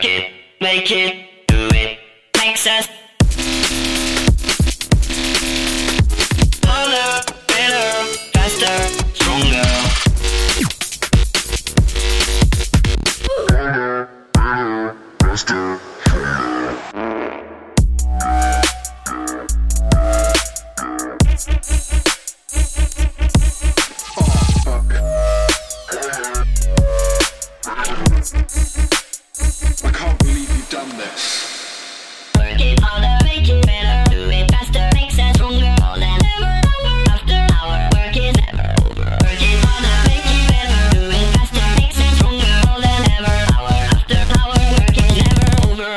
Make it, make it, do it. Makes us. Taller, better, faster, stronger. Better, better, faster, stronger.